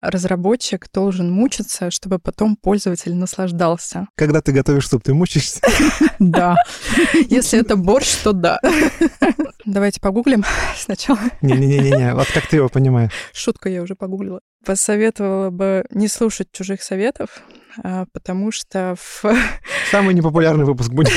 разработчик должен мучиться, чтобы потом пользователь наслаждался. Когда ты готовишь суп, ты мучаешься? Да. Если это борщ, то да. Давайте погуглим сначала. Не-не-не, вот как ты его понимаешь? Шутку я уже погуглила. Посоветовала бы не слушать чужих советов, а, потому что в... Самый непопулярный выпуск будет.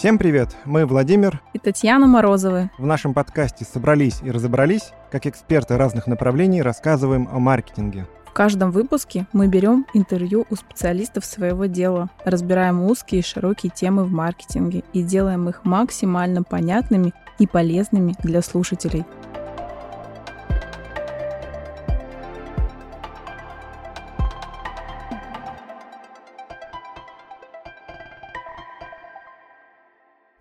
Всем привет! Мы Владимир и Татьяна Морозовы. В нашем подкасте «Собрались и разобрались», как эксперты разных направлений, рассказываем о маркетинге. В каждом выпуске мы берем интервью у специалистов своего дела, разбираем узкие и широкие темы в маркетинге и делаем их максимально понятными и полезными для слушателей.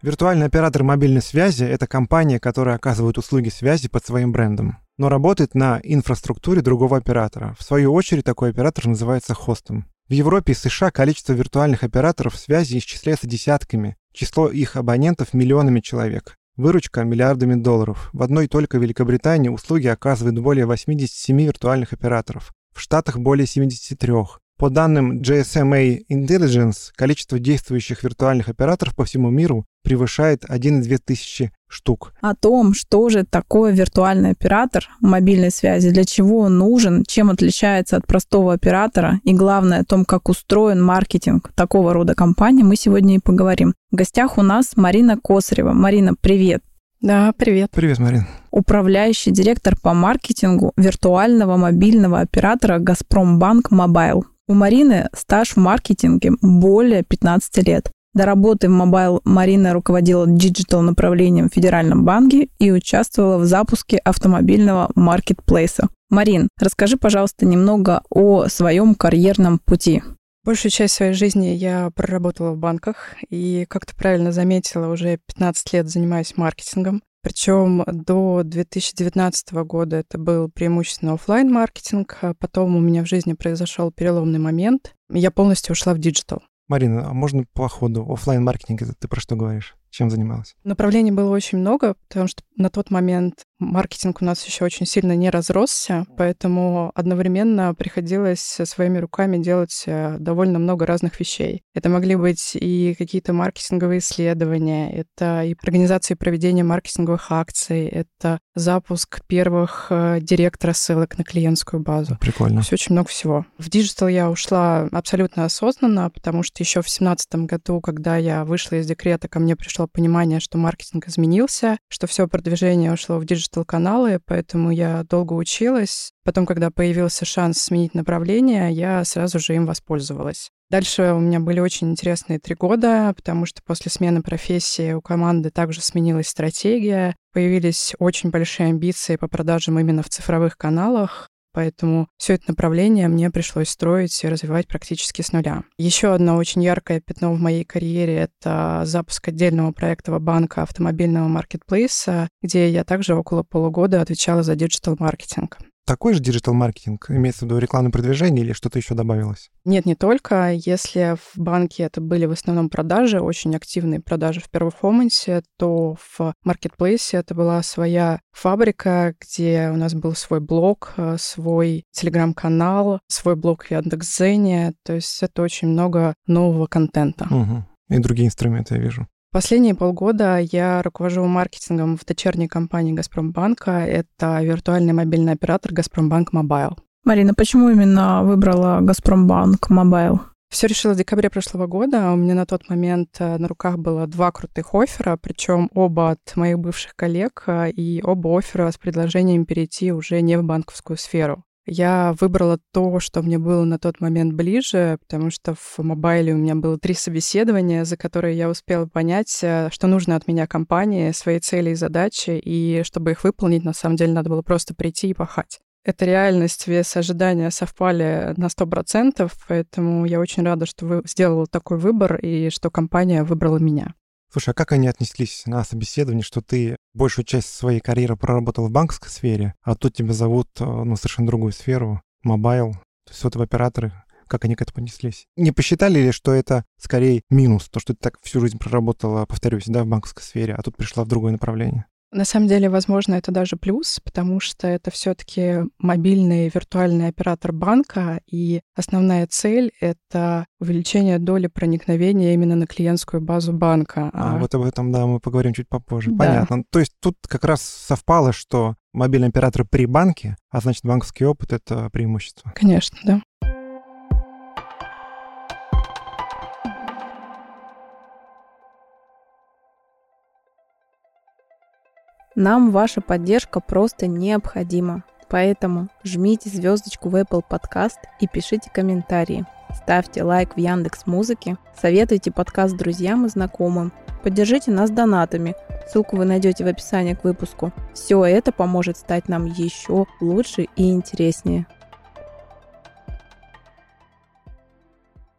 Виртуальный оператор мобильной связи – это компания, которая оказывает услуги связи под своим брендом, но работает на инфраструктуре другого оператора. В свою очередь, такой оператор называется хостом. В Европе и США количество виртуальных операторов связи исчисляется десятками, число их абонентов – миллионами человек. Выручка – миллиардами долларов. В одной только Великобритании услуги оказывают более 87 виртуальных операторов. В Штатах более 73. По данным GSMA Intelligence, количество действующих виртуальных операторов по всему миру превышает 1,2 тысячи штук. О том, что же такое виртуальный оператор мобильной связи, для чего он нужен, чем отличается от простого оператора и, главное, о том, как устроен маркетинг такого рода компании, мы сегодня и поговорим. В гостях у нас Марина Косарева. Марина, привет! Да, привет. Привет, Марин. Управляющий директор по маркетингу виртуального мобильного оператора «Газпромбанк Мобайл». У Марины стаж в маркетинге более 15 лет. До работы в Mobile Марина руководила digital направлением в Федеральном банке и участвовала в запуске автомобильного маркетплейса. Марин, расскажи, пожалуйста, немного о своем карьерном пути. Большую часть своей жизни я проработала в банках и, как ты правильно заметила, уже 15 лет занимаюсь маркетингом. Причем до 2019 года это был преимущественно офлайн маркетинг а потом у меня в жизни произошел переломный момент. Я полностью ушла в digital. Марина, а можно по ходу офлайн маркетинг это ты про что говоришь? Чем занималась? Направлений было очень много, потому что на тот момент маркетинг у нас еще очень сильно не разросся, поэтому одновременно приходилось своими руками делать э, довольно много разных вещей. Это могли быть и какие-то маркетинговые исследования, это и организация проведения маркетинговых акций, это запуск первых э, директ рас ссылок на клиентскую базу. Прикольно. Все очень много всего. В digital я ушла абсолютно осознанно, потому что еще в 2017 году, когда я вышла из декрета, ко мне пришло понимание, что маркетинг изменился, что все продвижение ушло в digital -каналы, поэтому я долго училась. Потом, когда появился шанс сменить направление, я сразу же им воспользовалась. Дальше у меня были очень интересные три года, потому что после смены профессии у команды также сменилась стратегия, появились очень большие амбиции по продажам именно в цифровых каналах. Поэтому все это направление мне пришлось строить и развивать практически с нуля. Еще одно очень яркое пятно в моей карьере — это запуск отдельного проектного банка автомобильного маркетплейса, где я также около полугода отвечала за digital -маркетинг такой же digital -маркетинг? Имеется в виду рекламное продвижение или что-то еще добавилось? Нет, не только. Если в банке это были в основном продажи, очень активные продажи в performance е, то в маркетплейсе это была своя фабрика, где у нас был свой блог, э, свой телеграм-канал, свой блог в Яндекс.Зене. То есть это очень много нового контента. Угу. И другие инструменты я вижу. Последние полгода я руковожу маркетингом в дочерней компании «Газпромбанка». Это виртуальный мобильный оператор «Газпромбанк Мобайл». Марина, почему именно выбрала «Газпромбанк Мобайл»? Все решила в декабре прошлого года. У меня на тот момент э, на руках было два крутых оффера, причем оба от моих бывших коллег, э, и оба оффера с предложением перейти уже не в банковскую сферу. Я выбрала то, что мне было на тот момент ближе, потому что в мобайле у меня было три собеседования, за которые я успела понять, э, что нужно от меня компании, свои цели и задачи, и чтобы их выполнить, на самом деле надо было просто прийти и пахать. Эта реальность, все ожидания совпали на 100%, поэтому я очень рада, что я сделала такой выбор и что компания выбрала меня. Слушай, а как они отнеслись на собеседование, что ты большую часть своей карьеры проработал в банковской сфере, а тут тебя зовут э, ну, совершенно другую сферу, mobile, то есть в операторы, как они к этому отнеслись. Не посчитали ли, что это скорее минус, то, что ты так всю жизнь проработала, повторюсь, да, в банковской сфере, а тут пришла в другое направление? На самом деле, возможно, это даже плюс, потому что это все-таки мобильный виртуальный оператор банка, и основная цель — это увеличение доли проникновения именно на клиентскую базу банка. А, а вот об этом, да, мы поговорим чуть попозже. Да. Понятно. То есть тут как раз совпало, что мобильный оператор при банке, а значит, банковский опыт — это преимущество. Конечно, да. Нам ваша поддержка просто необходима. Поэтому жмите звездочку в Apple Podcast и пишите комментарии. Ставьте лайк в Яндекс Музыке, советуйте подкаст друзьям и знакомым. Поддержите нас донатами. Ссылку вы найдете в описании к выпуску. Все это поможет стать нам еще лучше и интереснее.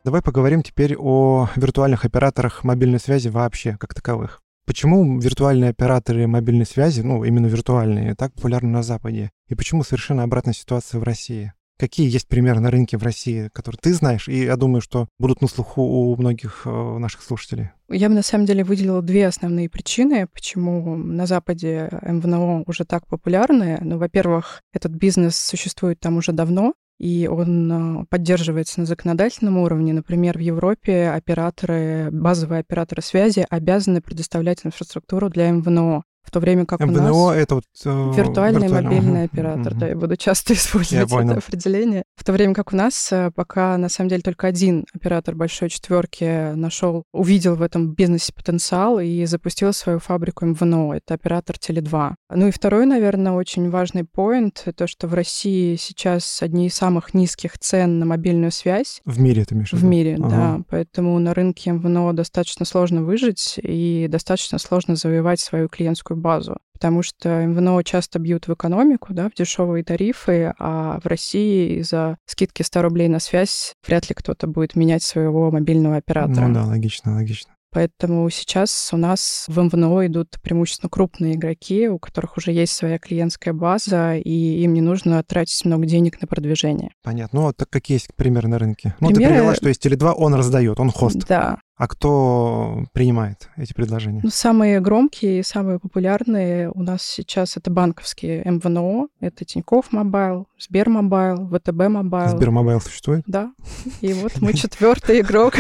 Давай поговорим теперь о виртуальных операторах мобильной связи вообще, как таковых. Почему виртуальные операторы мобильной связи, ну, именно виртуальные, так популярны на Западе? И почему совершенно обратная ситуация в России? Какие есть примеры на рынке в России, которые ты знаешь, и я думаю, что будут на слуху у многих э, наших слушателей? Я бы на самом деле выделила две основные причины, почему на Западе МВНО уже так популярны. Ну, во-первых, этот бизнес существует там уже давно, и он а, поддерживается на законодательном уровне. Например, в Европе операторы, базовые операторы связи обязаны предоставлять инфраструктуру для МВНО. В то время как МВНО у нас... это вот... Э, виртуальный мобильный оператор, да, я буду часто использовать это определение. В то время как у нас э, пока, на самом деле, только один оператор большой четверки нашел, увидел в этом бизнесе потенциал и запустил свою фабрику МВНО. Это оператор Теле2. Ну и второй, наверное, очень важный поинт, то, что в России сейчас одни из самых низких цен на мобильную связь. В мире, ты имеешь? В мире, ага. да. Поэтому на рынке МВНО достаточно сложно выжить и достаточно сложно завоевать свою клиентскую базу потому что МВНО часто бьют в экономику, да, в дешевые тарифы, а в России из-за скидки 100 рублей на связь вряд ли кто-то будет менять своего мобильного оператора. Ну да, логично, логично. Поэтому сейчас у нас в МВНО идут преимущественно крупные игроки, у которых уже есть своя клиентская база, и им не нужно тратить много денег на продвижение. Понятно. Ну, так какие есть примеры на рынке? Ну, примеры... ты привела, что есть Теле2, он раздает, он host. Да. А кто принимает эти предложения? Ну, самые громкие и самые популярные у нас сейчас это банковские МВНО, это Тинькофф Мобайл, Сбермобайл, ВТБ Мобайл. Сбермобайл существует? Да. И вот мы четвертый игрок.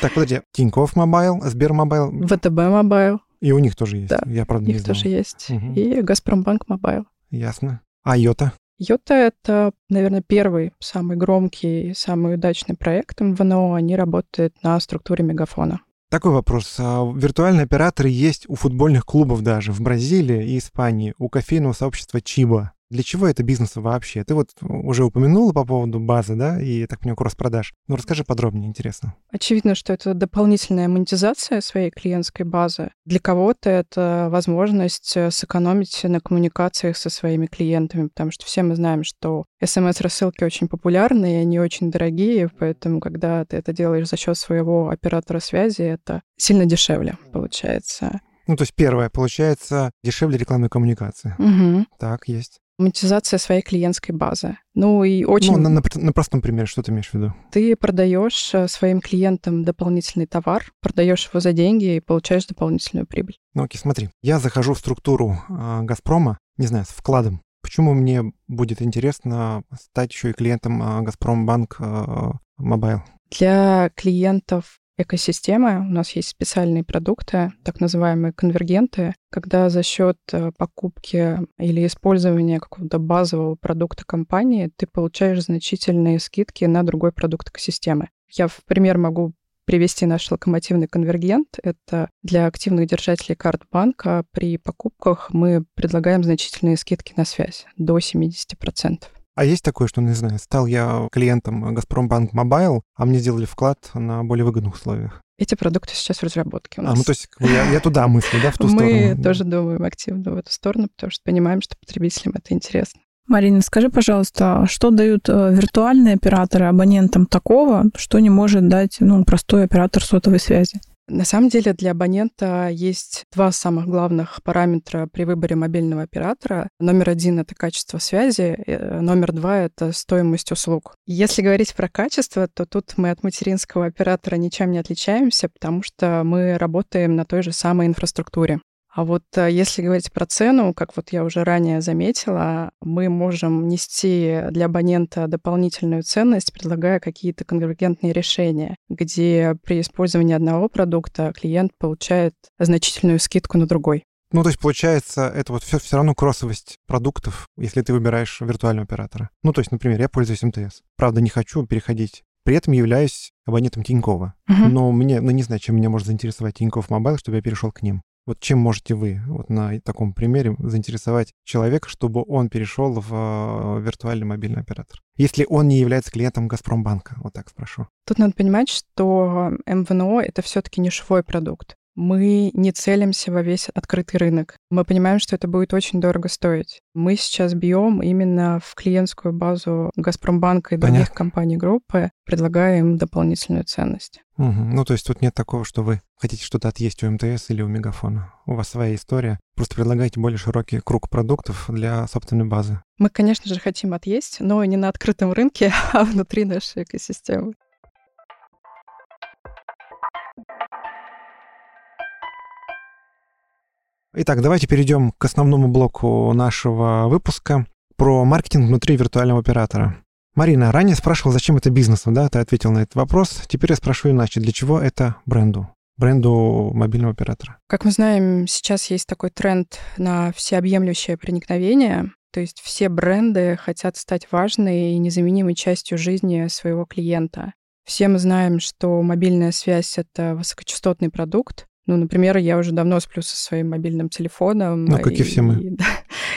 Так, подожди, Тинькофф Мобайл, Сбермобайл. ВТБ Мобайл. И у них тоже есть. Да, Я, правда, у них тоже есть. И Газпромбанк Мобайл. Ясно. А Йота? Йота — это, наверное, первый, самый громкий, самый удачный проект MVNO. Они работают на структуре мегафона. Такой вопрос. А виртуальные операторы есть у футбольных клубов даже в Бразилии и Испании, у кофейного сообщества Tchibo. Для чего это бизнес вообще? Ты вот уже упомянула по поводу базы, да, и, так понимаю, кросс-продаж. Ну, расскажи подробнее, интересно. Очевидно, что это дополнительная монетизация своей клиентской базы. Для кого-то это возможность э, сэкономить на коммуникациях со своими клиентами, потому что все мы знаем, что смс-рассылки очень популярны, и они очень дорогие, поэтому, когда ты это делаешь за счет своего оператора связи, это сильно дешевле получается. Ну, то есть первое, получается, дешевле рекламной коммуникации. Угу. Так, есть монетизация своей клиентской базы. Ну и очень... Ну, на, на, на простом примере, что ты имеешь в виду? Ты продаешь э, своим клиентам дополнительный товар, продаешь его за деньги и получаешь дополнительную прибыль. Ну окей, смотри, я захожу в структуру э, Газпрома, не знаю, с вкладом. Почему мне будет интересно стать еще и клиентом э, Газпромбанк э, Мобайл? Для клиентов экосистемы. У нас есть специальные продукты, так называемые конвергенты, когда за счет э, покупки или использования какого-то базового продукта компании ты получаешь значительные скидки на другой продукт экосистемы. Я в пример могу привести наш локомотивный конвергент. Это для активных держателей карт банка. При покупках мы предлагаем значительные скидки на связь до 70%. А есть такое, что, не знаю, стал я клиентом Газпромбанк Мобайл, а мне сделали вклад на более выгодных условиях? Эти продукты сейчас в разработке у нас. А, ну то есть я, я туда мыслю, да, в ту Мы сторону? тоже думаем активно в эту сторону, потому что понимаем, что потребителям это интересно. Марина, скажи, пожалуйста, что дают э, виртуальные операторы абонентам такого, что не может дать ну, простой оператор сотовой связи? На самом деле для абонента есть два самых главных параметра при выборе мобильного оператора. Номер один — это качество связи, э, номер два — это стоимость услуг. Если говорить про качество, то тут мы от материнского оператора ничем не отличаемся, потому что мы работаем на той же самой инфраструктуре. А вот э, если говорить про цену, как вот я уже ранее заметила, мы можем нести для абонента дополнительную ценность, предлагая какие-то конвергентные решения, где при использовании одного продукта клиент получает значительную скидку на другой. Ну, то есть, получается, это вот все, все равно кроссовость продуктов, если ты выбираешь виртуального оператора. Ну, то есть, например, я пользуюсь МТС. Правда, не хочу переходить при этом являюсь абонентом Тинькова. Uh-huh. Но мне, ну не знаю, чем меня может заинтересовать Тиньков Мобайл, чтобы я перешел к ним. Вот чем можете вы вот на таком примере заинтересовать человека, чтобы он перешел в э, виртуальный мобильный оператор? Если он не является клиентом Газпромбанка, вот так спрошу. Тут надо понимать, что MVNO — это все-таки нишевой продукт мы не целимся во весь открытый рынок. Мы понимаем, что это будет очень дорого стоить. Мы сейчас бьем именно в клиентскую базу Газпромбанка и других Понятно. компаний группы, предлагаем дополнительную ценность. Угу. Ну, то есть тут нет такого, что вы хотите что-то отъесть у МТС или у Мегафона. У вас своя история. Просто предлагаете более широкий круг продуктов для собственной базы. Мы, конечно же, хотим отъесть, но не на открытом рынке, а внутри нашей экосистемы. Итак, давайте перейдем к основному блоку нашего выпуска про маркетинг внутри виртуального оператора. Марина, ранее спрашивал, зачем это бизнесу, да? Ты ответил на этот вопрос. Теперь я спрошу иначе. Для чего это бренду? бренду мобильного оператора? Как мы знаем, сейчас есть такой тренд на всеобъемлющее проникновение. То есть все бренды хотят стать важной и незаменимой частью жизни своего клиента. Все мы знаем, что мобильная связь — это высокочастотный продукт, ну, например, я уже давно сплю со своим мобильным телефоном. Ну, как и, и все мы. И, да,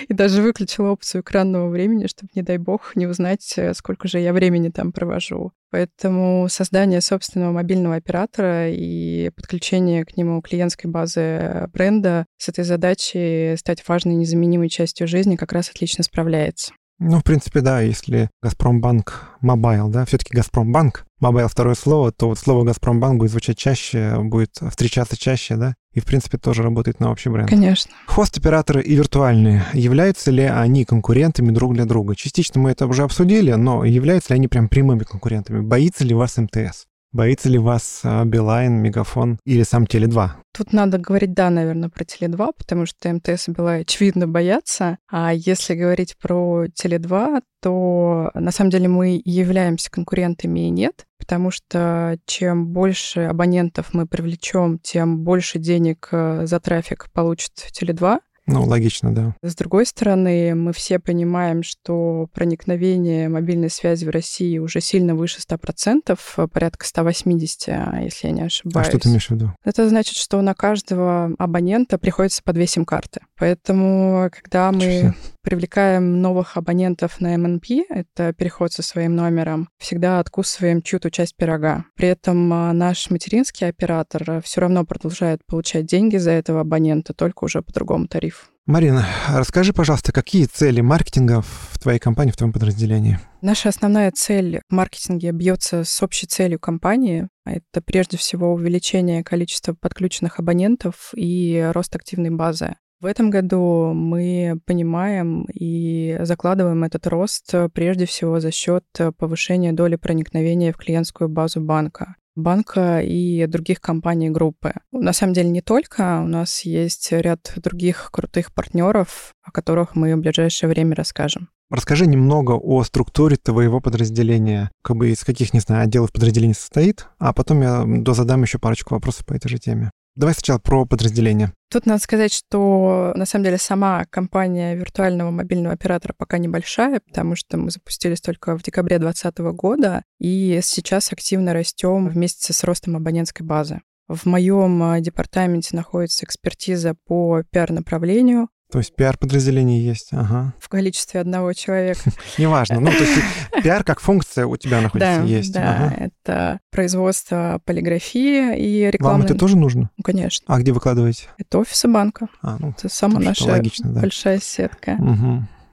и даже выключила опцию экранного времени, чтобы, не дай бог, не узнать, э, сколько же я времени там провожу. Поэтому создание собственного мобильного оператора и подключение к нему клиентской базы бренда с этой задачей стать важной незаменимой частью жизни как раз отлично справляется. Ну, в принципе, да, если Газпромбанк Мобайл, да, все-таки Газпромбанк, Мобайл второе слово, то вот слово Газпромбанк будет звучать чаще, будет встречаться чаще, да, и, в принципе, тоже работает на общий бренд. Конечно. Хост-операторы и виртуальные, являются ли они конкурентами друг для друга? Частично мы это уже обсудили, но являются ли они прям прямыми конкурентами? Боится ли вас МТС? Боится ли вас а, Билайн, Мегафон или сам Теле2? Тут надо говорить, да, наверное, про Теле2, потому что МТС и Билайн, очевидно, боятся. А если говорить про Теле2, то на самом деле мы являемся конкурентами и нет, потому что чем больше абонентов мы привлечем, тем больше денег э, за трафик получит Теле2. Ну, логично, да. С другой стороны, мы все понимаем, что проникновение мобильной связи в России уже сильно выше 100%, порядка 180, если я не ошибаюсь. А что ты имеешь в виду? Это значит, что на каждого абонента приходится по две сим-карты. Поэтому, когда мы привлекаем новых абонентов на МНП, это переход со своим номером, всегда откусываем чью-то часть пирога. При этом а, наш материнский оператор все равно продолжает получать деньги за этого абонента, только уже по другому тарифу. Марина, расскажи, пожалуйста, какие цели маркетинга в твоей компании, в твоем подразделении? Наша основная цель в маркетинге бьется с общей целью компании. Это прежде всего увеличение количества подключенных абонентов и рост активной базы. В этом году мы понимаем и закладываем этот рост прежде всего за счет повышения доли проникновения в клиентскую базу банка банка и других компаний группы. На самом деле не только, у нас есть ряд других крутых партнеров, о которых мы в ближайшее время расскажем. Расскажи немного о структуре твоего подразделения, как бы из каких, не знаю, отделов подразделений состоит, а потом я дозадам еще парочку вопросов по этой же теме. Давай сначала про подразделение. Тут надо сказать, что на самом деле сама компания виртуального мобильного оператора пока небольшая, потому что мы запустились только в декабре 2020 года, и сейчас активно растем вместе с ростом абонентской базы. В моем а, департаменте находится экспертиза по пиар-направлению, то есть пиар-подразделение есть, ага. В количестве одного человека. Неважно. Ну, то есть пиар как функция у тебя находится, есть. Да, это производство полиграфии и реклама. Вам это тоже нужно? Ну, конечно. А где выкладываете? Это офисы банка. А, ну, это самая наша большая сетка.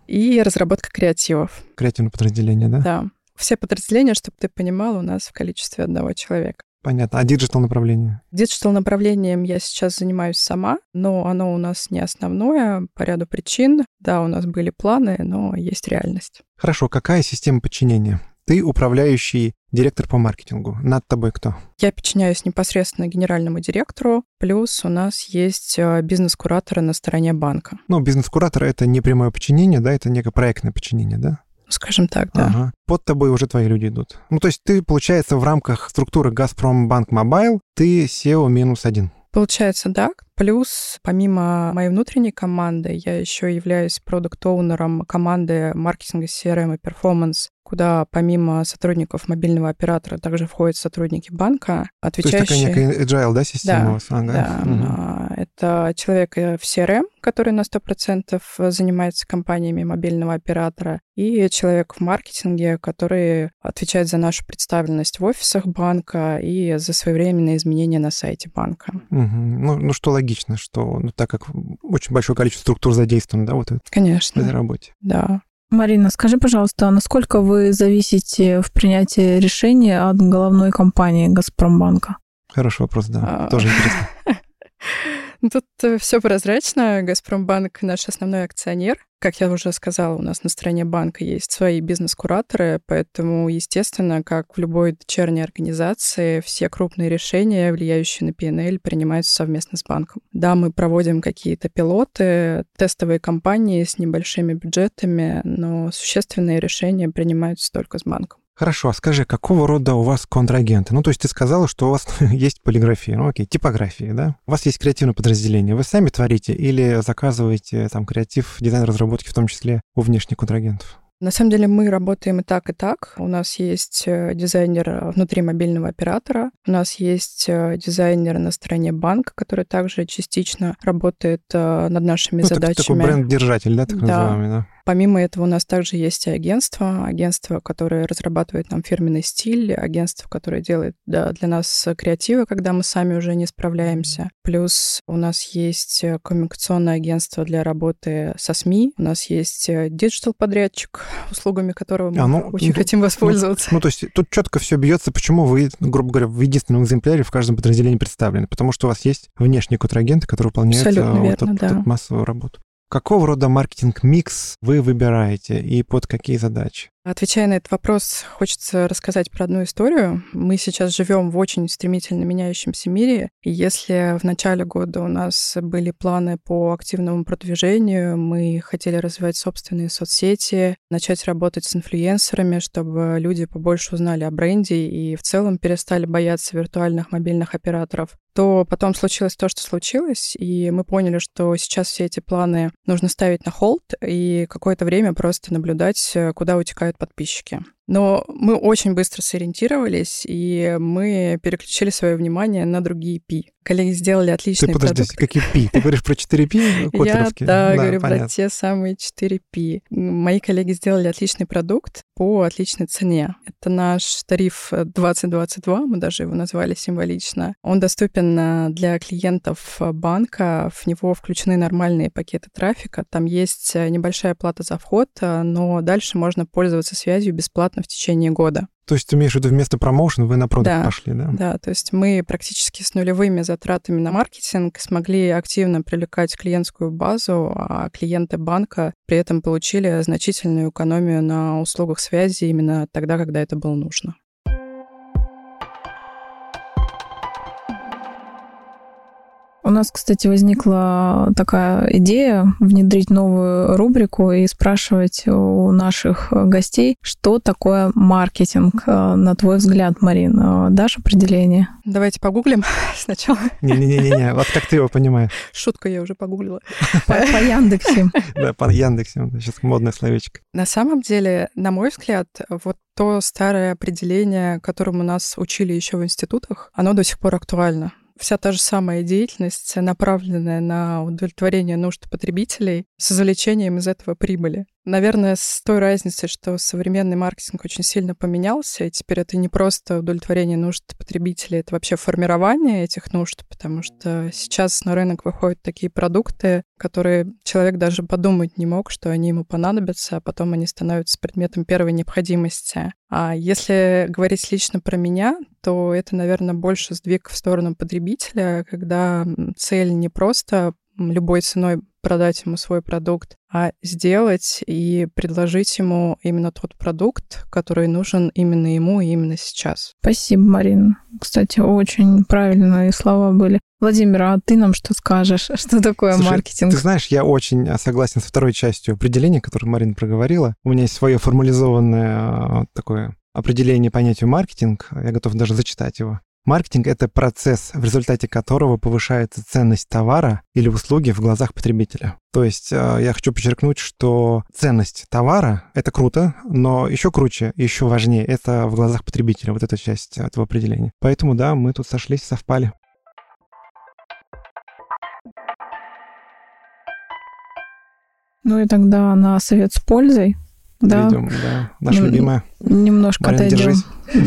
И разработка креативов. Креативное подразделение, да? Да. Все подразделения, чтобы ты понимал, у нас в количестве одного человека. Понятно. А digital направление? Digital направлением я сейчас занимаюсь сама, но оно у нас не основное по ряду причин. Да, у нас были планы, но есть реальность. Хорошо. Какая система подчинения? Ты управляющий директор по маркетингу. Над тобой кто? Я подчиняюсь непосредственно генеральному директору, плюс у нас есть э, бизнес-кураторы на стороне банка. Ну, бизнес-куратор — это не прямое подчинение, да, это некое проектное подчинение, да? Скажем так, да. Ага. Под тобой уже твои люди идут. Ну, то есть ты, получается, в рамках структуры «Газпромбанк Мобайл» ты CEO минус один. Получается, да. Плюс, помимо моей внутренней команды, я еще являюсь продукт-оунером команды маркетинга, CRM и перформанс куда помимо сотрудников мобильного оператора также входят сотрудники банка, отвечающие... То есть такая некая agile, да, система да? Ага. Да, угу. это человек в CRM, который на 100% занимается компаниями мобильного оператора, и человек в маркетинге, который отвечает за нашу представленность в офисах банка и за своевременные изменения на сайте банка. Угу. Ну, ну, что логично, что ну, так как очень большое количество структур задействовано, да, вот Конечно. в этой работе. Да. Марина, скажи, пожалуйста, насколько вы зависите в принятии решения от головной компании «Газпромбанка»? Хороший вопрос, да. А... Тоже интересно. Тут э, все прозрачно. Газпромбанк наш основной акционер. Как я уже сказала, у нас на стороне банка есть свои бизнес-кураторы, поэтому, естественно, как в любой дочерней организации, все крупные решения, влияющие на PNL, принимаются совместно с банком. Да, мы проводим какие-то пилоты, тестовые кампании с небольшими бюджетами, но существенные решения принимаются только с банком. Хорошо, а скажи, какого рода у вас контрагенты? Ну, то есть ты сказала, что у вас есть полиграфия, ну окей, типография, да? У вас есть креативное подразделение, вы сами творите или заказываете там креатив, дизайн разработки, в том числе у внешних контрагентов? На самом деле мы работаем и так, и так. У нас есть э, дизайнер внутри мобильного оператора, у нас есть э, дизайнер на стороне банка, который также частично работает э, над нашими ну, задачами. Такой бренд-держатель, да, так да. называемый, да? Помимо этого у нас также есть агентство, агентство, которое разрабатывает нам фирменный стиль, агентство, которое делает да, для нас креативы, когда мы сами уже не справляемся. Плюс у нас есть коммуникационное агентство для работы со СМИ, у нас есть диджитал-подрядчик, услугами которого мы а, ну, очень ну, хотим воспользоваться. Ну, ну, то есть тут четко все бьется, почему вы, грубо говоря, в единственном экземпляре в каждом подразделении представлены, потому что у вас есть внешние контрагенты, которые выполняют Абсолютно вот верно, эту, да. эту массовую работу. Какого рода маркетинг-микс вы выбираете и под какие задачи? Отвечая на этот вопрос, хочется рассказать про одну историю. Мы сейчас живем в очень стремительно меняющемся мире, и если в начале года у нас были планы по активному продвижению, мы хотели развивать собственные соцсети, начать работать с инфлюенсерами, чтобы люди побольше узнали о бренде и в целом перестали бояться виртуальных мобильных операторов, то потом случилось то, что случилось, и мы поняли, что сейчас все эти планы нужно ставить на холд и какое-то время просто наблюдать, куда утекают подписчики. Но мы очень быстро сориентировались, и мы переключили свое внимание на другие P. Коллеги сделали отличный Ты подожди, продукт. какие P? Ты говоришь про 4P Я, да, говорю понятно. про те самые 4P. Мои коллеги сделали отличный продукт по отличной цене. Это наш тариф 2022, мы даже его назвали символично. Он доступен для клиентов банка, в него включены нормальные пакеты трафика, там есть небольшая плата за вход, но дальше можно пользоваться связью бесплатно в течение года. То есть ты имеешь в виду вместо промоушена вы на продукт да, пошли, да? Да, то есть мы практически с нулевыми затратами на маркетинг смогли активно привлекать клиентскую базу, а клиенты банка при этом получили значительную экономию на услугах связи именно тогда, когда это было нужно. Нас, кстати, возникла такая идея внедрить новую рубрику и спрашивать у наших гостей, что такое маркетинг, э, на твой взгляд, Марина. Дашь определение? Давайте погуглим сначала. Не-не-не, вот как ты его понимаешь? Шутка я уже погуглила. По Яндексе. Да, по Яндексе. Сейчас модное словечко. На самом деле, на мой взгляд, вот то старое определение, которому нас учили еще в институтах, оно до сих пор актуально вся та же самая деятельность, направленная на удовлетворение нужд потребителей с извлечением из этого прибыли. Наверное, с той разницей, что современный маркетинг очень сильно поменялся, и теперь это не просто удовлетворение нужд потребителей, это вообще формирование этих нужд, потому что сейчас на рынок выходят такие продукты, которые человек даже подумать не мог, что они ему понадобятся, а потом они становятся предметом первой необходимости. А если говорить лично про меня, то это, наверное, больше сдвиг в сторону потребителя, когда цель не просто любой ценой продать ему свой продукт, а сделать и предложить ему именно тот продукт, который нужен именно ему и именно сейчас. Спасибо, Марина. Кстати, очень правильные слова были. Владимир, а ты нам что скажешь? Что такое Слушай, маркетинг? Ты знаешь, я очень согласен с второй частью определения, которое Марина проговорила. У меня есть свое формализованное а, такое определение понятия маркетинг. Я готов даже зачитать его. Маркетинг — это процесс, в результате которого повышается ценность товара или услуги в глазах потребителя. То есть э, я хочу подчеркнуть, что ценность товара — это круто, но еще круче, еще важнее — это в глазах потребителя, вот эта часть этого определения. Поэтому, да, мы тут сошлись, совпали. Ну и тогда на совет с пользой да. Идем, да. Наша Нем- любимая. Немножко Марина, отойдем держись.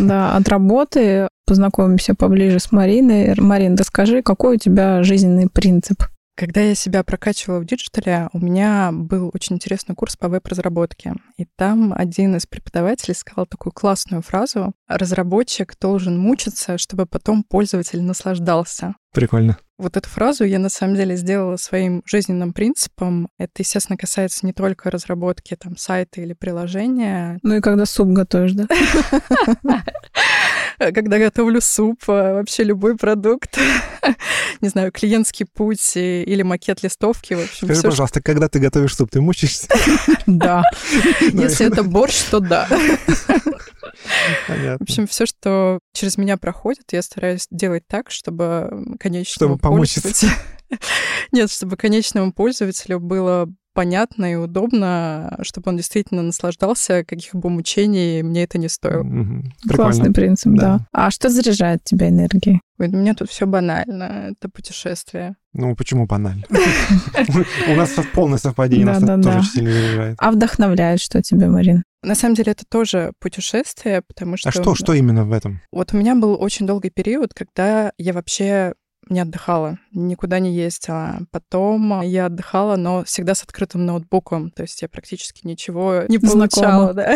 да, от работы, познакомимся поближе с Мариной. Марин, расскажи, какой у тебя жизненный принцип? Когда я себя прокачивала в диджитале, у меня был очень интересный курс по веб-разработке. И там один из преподавателей сказал такую классную фразу «Разработчик должен мучиться, чтобы потом пользователь наслаждался». Прикольно. Вот эту фразу я на самом деле сделала своим жизненным принципом. Это, естественно, касается не только разработки там сайта или приложения. Ну и когда суп готовишь, да? Когда готовлю суп, а, вообще любой продукт, не знаю, клиентский путь или макет листовки, в общем. Скажи, пожалуйста, когда ты готовишь суп, ты мучаешься? Да. Если это борщ, то да. Понятно. В общем, все, что через меня проходит, я стараюсь делать так, чтобы конечному чтобы пользователю... Нет, чтобы конечному пользователю было понятно и удобно, чтобы он действительно наслаждался, каких бы мучений мне это не стоило. Mm-hmm. Классный принцип, да. да. А что заряжает тебя энергией? Ой, у меня тут все банально. Это путешествие. Ну, почему банально? У нас полное совпадение, нас тоже сильно заряжает. А вдохновляет что тебе, Марин? На самом деле это тоже путешествие, потому что... А что, что именно в этом? Вот у меня был очень долгий период, когда я вообще не отдыхала, никуда не ездила. Потом я отдыхала, но всегда с открытым ноутбуком, то есть я практически ничего не получала. Да.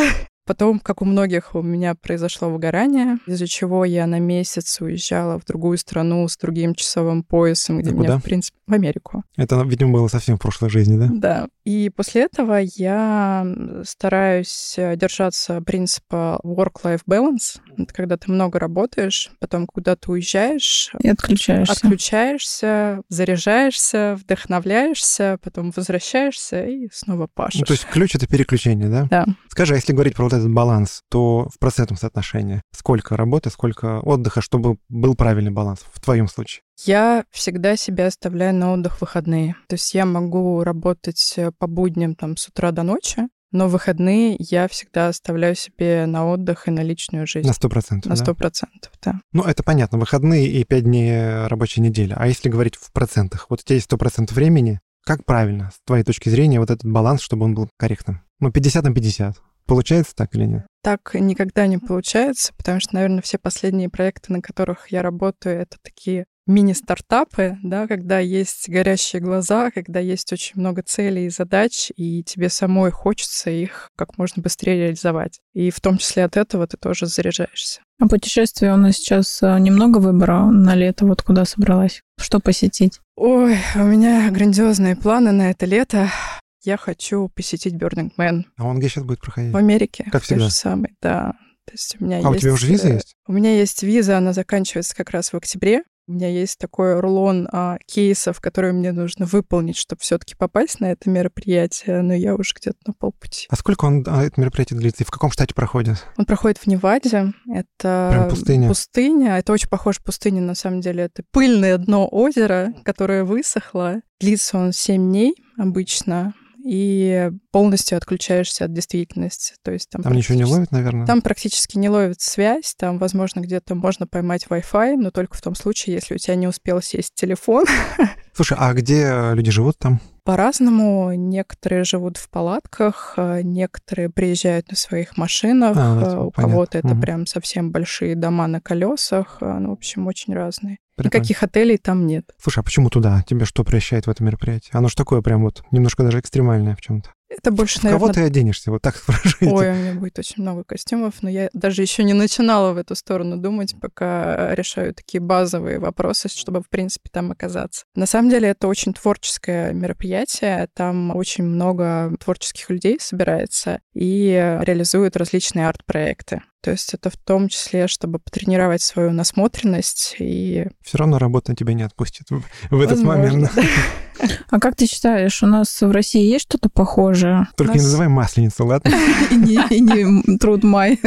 Потом, как у многих, у меня произошло выгорание, из-за чего я на месяц уезжала в другую страну с другим часовым поясом, где а меня, куда? в принципе, в Америку. Это, видимо, было совсем в прошлой жизни, да? Да. И после этого я стараюсь держаться принципа work-life balance. Это когда ты много работаешь, потом куда ты уезжаешь. И отключаешься. Отключаешься, заряжаешься, вдохновляешься, потом возвращаешься и снова пашешь. Ну, то есть ключ — это переключение, да? Да. Скажи, а если говорить про вот этот баланс, то в процентном соотношении сколько работы, сколько отдыха, чтобы был правильный баланс в твоем случае? Я всегда себя оставляю на отдых в выходные. То есть я могу работать э, по будням там с утра до ночи, но в выходные я всегда оставляю себе на отдых и на личную жизнь. На сто процентов, На сто процентов, да? да. Ну, это понятно, выходные и пять дней рабочей недели. А если говорить в процентах, вот у тебя есть сто процентов времени, как правильно, с твоей точки зрения, вот этот баланс, чтобы он был корректным? Ну, 50 на 50. Получается так или нет? Так никогда не получается, потому что, наверное, все последние проекты, на которых я работаю, это такие мини-стартапы, да, когда есть горящие глаза, когда есть очень много целей и задач, и тебе самой хочется их как можно быстрее реализовать. И в том числе от этого ты тоже заряжаешься. А путешествие у нас сейчас э, немного выбора на лето, вот куда собралась? Что посетить? Ой, у меня грандиозные планы на это лето я хочу посетить Burning Man. А он где сейчас будет проходить? В Америке. Как всегда? же самый, да. То есть у меня а есть... у тебя уже виза э, есть? У меня есть виза, она заканчивается как раз в октябре. У меня есть такой рулон а, кейсов, которые мне нужно выполнить, чтобы все-таки попасть на это мероприятие, но я уже где-то на полпути. А сколько он, а, это мероприятие длится? И в каком штате проходит? Он проходит в Неваде. Это Прям пустыня. пустыня. Это очень похоже пустыня, на самом деле. Это пыльное дно озера, которое высохло. Длится он 7 дней обычно и полностью отключаешься от действительности. То есть там, там ничего не ловит, наверное? Там практически не ловит связь, там, возможно, где-то можно поймать Wi-Fi, но только в том случае, если у тебя не успел сесть телефон. Слушай, а где люди живут там? По-разному. Некоторые живут в палатках, а некоторые приезжают на своих машинах, А, а, у кого-то это Мгм. прям совсем большие дома на колесах. а, Ну, в общем, очень разные. Прикольно. Никаких отелей там нет. Слушай, а почему туда? Тебя что прельщает в это мероприятие? Оно же такое прям вот немножко даже экстремальное в чем-то. Это больше, В кого наверное, ты оденешься? Вот так тебя. Ой, у меня будет очень много костюмов, но я даже еще не начинала в эту сторону думать, пока решаю такие базовые вопросы, чтобы, в принципе, там оказаться. На самом деле это очень творческое мероприятие, там очень много творческих людей собирается и реализуют различные арт-проекты. То есть это в том числе, чтобы потренировать свою насмотренность и... Все равно работа тебя не отпустит в, в этот Возможно, момент. А как ты считаешь, у нас в России есть что-то похожее? Только не Нас- называй масленицу, ладно? И не, и не труд май.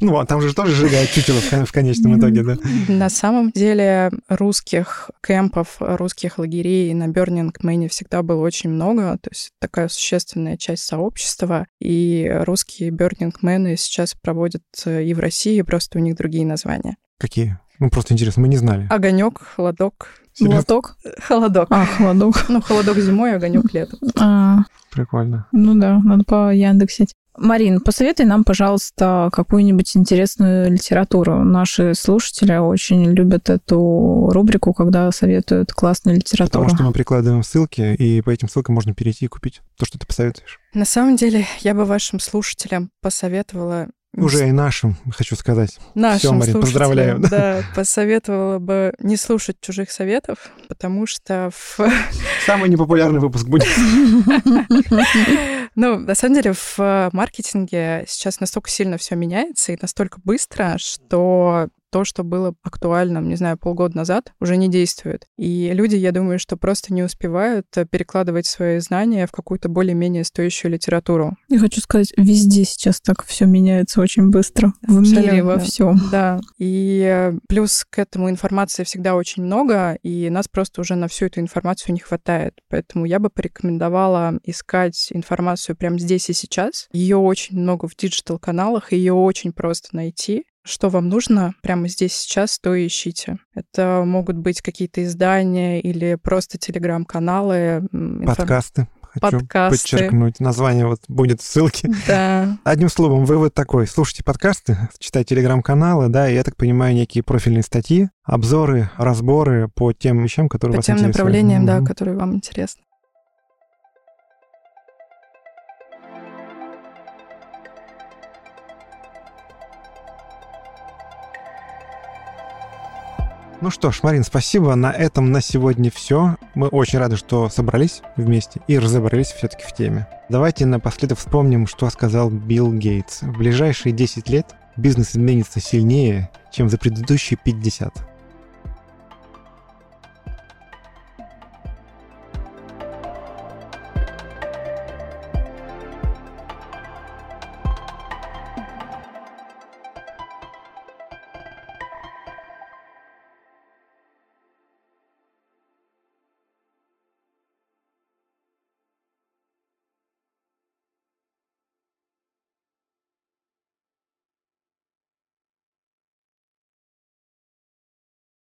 Ну, а там же тоже сжигают чучело в кон- в конечном итоге, да? На самом деле русских кемпов, русских лагерей на Бёрнинг Мэне всегда было очень много, то есть такая существенная часть сообщества, и русские Бёрнинг Мэны сейчас проводят э, и в России, просто у них другие названия. Какие? Ну, просто интересно, мы не знали. Огонек, холодок, Серьёзно? Глоток? холодок. А, холодок. Ну, холодок зимой, огонек летом. А, Прикольно. ну да, надо по Яндексить. Марин, посоветуй нам, пожалуйста, какую-нибудь интересную литературу. Наши слушатели очень любят эту рубрику, когда советуют классную литературу. Потому что мы прикладываем ссылки, и по этим ссылкам можно перейти и купить то, что ты посоветуешь. На самом деле, я бы вашим слушателям посоветовала Уже и нашим, хочу сказать. Нашим Всё, Марин, поздравляю, да. Да, посоветовала бы не слушать чужих советов, потому что в... Самый непопулярный выпуск будет. Ну, на самом деле, в маркетинге сейчас настолько сильно все меняется и настолько быстро, что то, что было актуальным, не знаю, полгода назад, уже не действует. И люди, я думаю, что просто не успевают э, перекладывать свои знания в какую-то более-менее стоящую литературу. Я хочу сказать, везде сейчас так все меняется очень быстро. В мире, во Абсолютно. всем. Да, и э, плюс к этому информации всегда очень много, и нас просто уже на всю эту информацию не хватает. Поэтому я бы порекомендовала искать информацию прямо здесь и сейчас. Ее очень много в диджитал-каналах, ее очень просто найти. Что вам нужно прямо здесь сейчас, то и ищите. Это могут быть какие-то издания или просто телеграм-каналы. Подкасты. Хочу Подкасты. подчеркнуть. Название вот будет в ссылке. Да, Одним словом, вывод такой. Слушайте подкасты, читайте телеграм-каналы, да, и я так понимаю, некие профильные статьи, обзоры, разборы по тем вещам, которые по вас тем интересуют. направлениям, да, которые вам интересны. Ну что ж, Марин, спасибо. На этом на сегодня все. Мы очень рады, что собрались вместе и разобрались все-таки в теме. Давайте напоследок вспомним, что сказал Билл Гейтс. В ближайшие 10 лет бизнес изменится сильнее, чем за предыдущие 50.